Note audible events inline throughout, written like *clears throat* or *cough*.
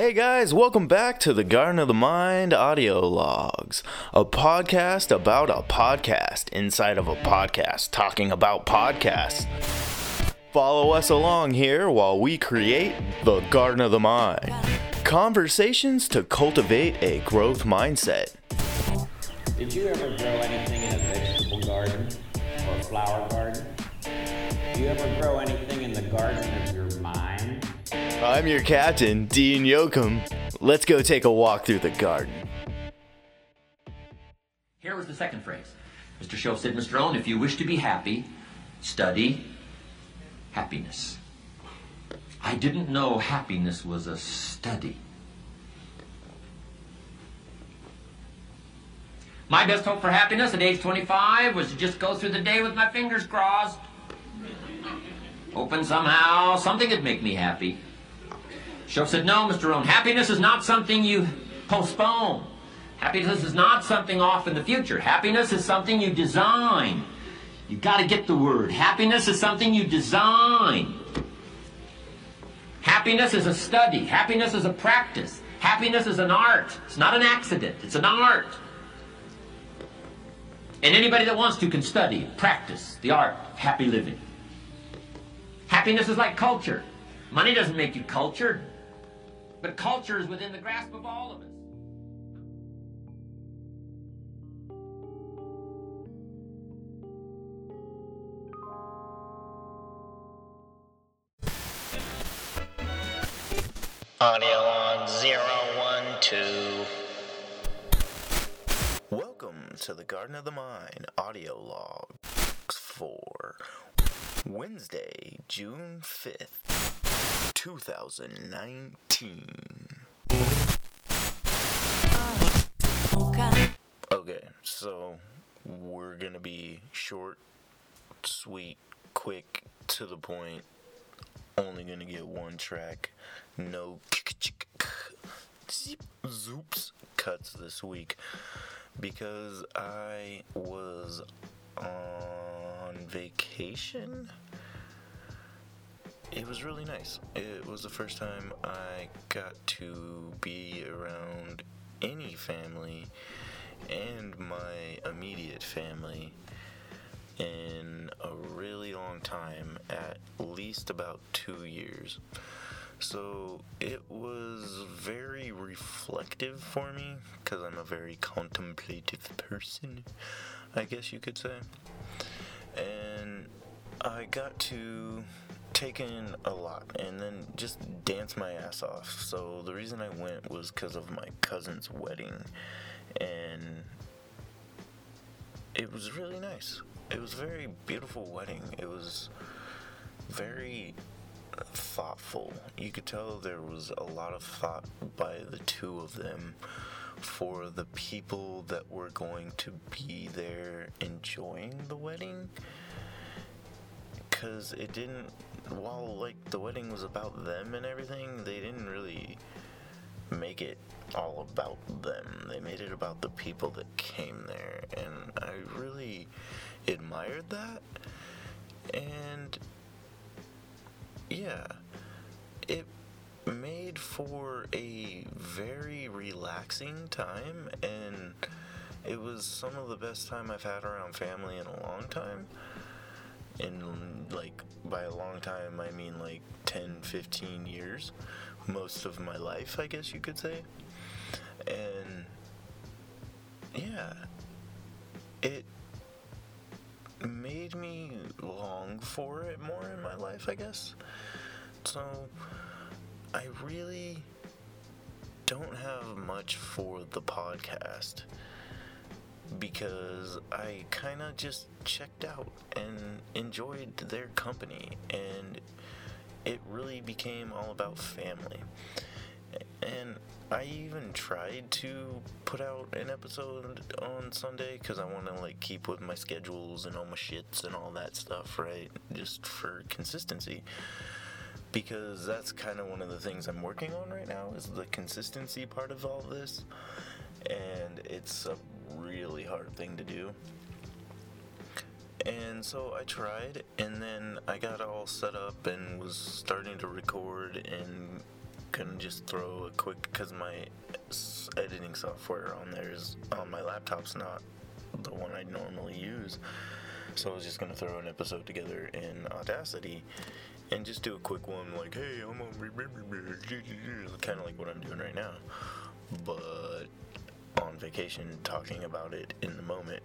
Hey guys, welcome back to the Garden of the Mind audio logs, a podcast about a podcast inside of a podcast talking about podcasts. Follow us along here while we create the Garden of the Mind. Conversations to cultivate a growth mindset. Did you ever grow anything in a vegetable garden or a flower garden? Do you ever grow anything in the garden of your mind? I'm your captain, Dean Yoakum. Let's go take a walk through the garden. Here was the second phrase. Mr. Shoaff said, Mr. Rohn, if you wish to be happy, study happiness. I didn't know happiness was a study. My best hope for happiness at age 25 was to just go through the day with my fingers crossed. Hoping somehow something would make me happy. Shoaff said, no, Mr. Rohn, happiness is not something you postpone. Happiness is not something off in the future. Happiness is something you design. You've gotta get the word. Happiness is something you design. Happiness is a study. Happiness is a practice. Happiness is an art. It's not an accident. It's an art. And anybody that wants to can study, practice the art of happy living. Happiness is like culture. Money doesn't make you cultured, but culture is within the grasp of all of us. Audio on zero one two. Welcome to the Garden of the Mind audio logs for Wednesday, June 5th, 2019. Okay, so we're gonna be short, sweet, quick, to the point. Only gonna get one track. No zoops cuts this week because I was on vacation. It was really nice. It was the first time I got to be around any family and my immediate family in a really long time, at least about two years. So it was very reflective for me because I'm a very contemplative person, I guess you could say. And I got to take in a lot and then just dance my ass off. So the reason I went was because of my cousin's wedding. And it was really nice. It was a very beautiful wedding. It was very thoughtful. You could tell there was a lot of thought by the two of them for the people that were going to be there enjoying the wedding. Because it didn't, while like the wedding was about them and everything, they didn't really make it all about them. They made it about the people that came there. And I really admired that. And yeah, made for a very relaxing time, and it was some of the best time I've had around family in a long time. And, like, by a long time, I mean like 10, 15 years. Most of my life, I guess you could say. And, yeah, it made me long for it more in my life, I guess. So, I really don't have much for the podcast because I kind of just checked out and enjoyed their company, and it really became all about family. And I even tried to put out an episode on Sunday because I want to like keep with my schedules and all my shits and all that stuff, right? Just for consistency. Because that's kind of one of the things I'm working on right now is the consistency part of all this. And it's a really hard thing to do. And so I tried, and then I got all set up and was starting to record, and couldn't just throw a quick because my editing software on there is on my laptop's not the one I normally use. So I was just gonna throw an episode together in Audacity and just do a quick one like, hey, I'm on kind of like what I'm doing right now, but on vacation talking about it in the moment.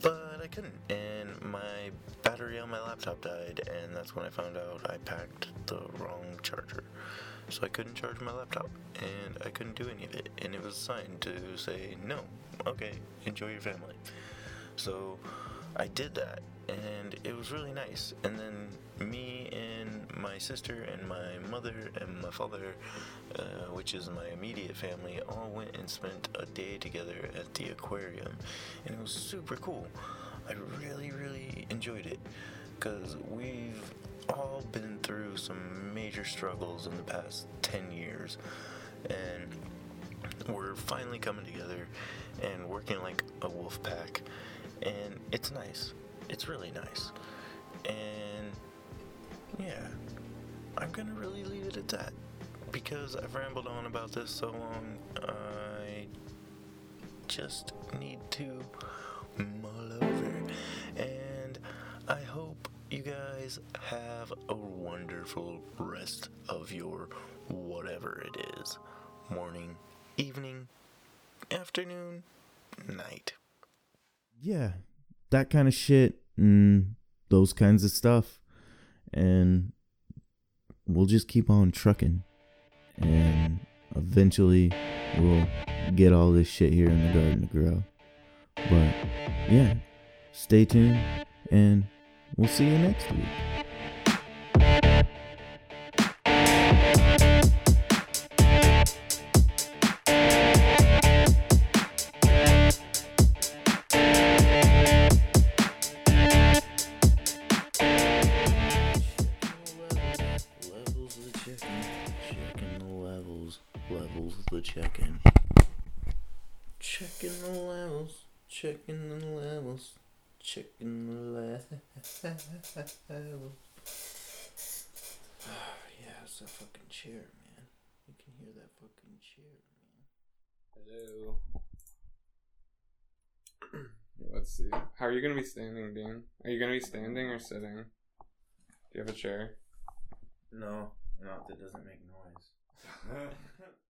But I couldn't, and my battery on my laptop died, and that's when I found out I packed the wrong charger. So I couldn't charge my laptop, and I couldn't do any of it, and it was a sign to say, no, okay, enjoy your family. So I did that, and it was really nice. And then me and my sister and my mother and my father, uh, which is my immediate family, all went and spent a day together at the aquarium, and it was super cool. I really, really enjoyed it because we've all been through some major struggles in the past 10 years, and we're finally coming together and working like a wolf pack and it's nice it's really nice. And yeah i'm gonna really leave it at that. Because i've rambled on about this so long i just need to mull over. And i hope you guys have a wonderful rest of your whatever it is. Morning evening afternoon night. Yeah, that kind of shit and those kinds of stuff. And we'll just keep on trucking. And eventually we'll get all this shit here in the garden to grow. But yeah, stay tuned and we'll see you next week. Checking the levels. Checking the levels. Checking the levels. Oh, yeah, it's that fucking chair, man. You can hear that fucking chair, man. Hello. *clears throat* Let's see. How are you gonna be standing, Dean? Are you gonna be standing or sitting? Do you have a chair? No, not that doesn't make noise. *laughs*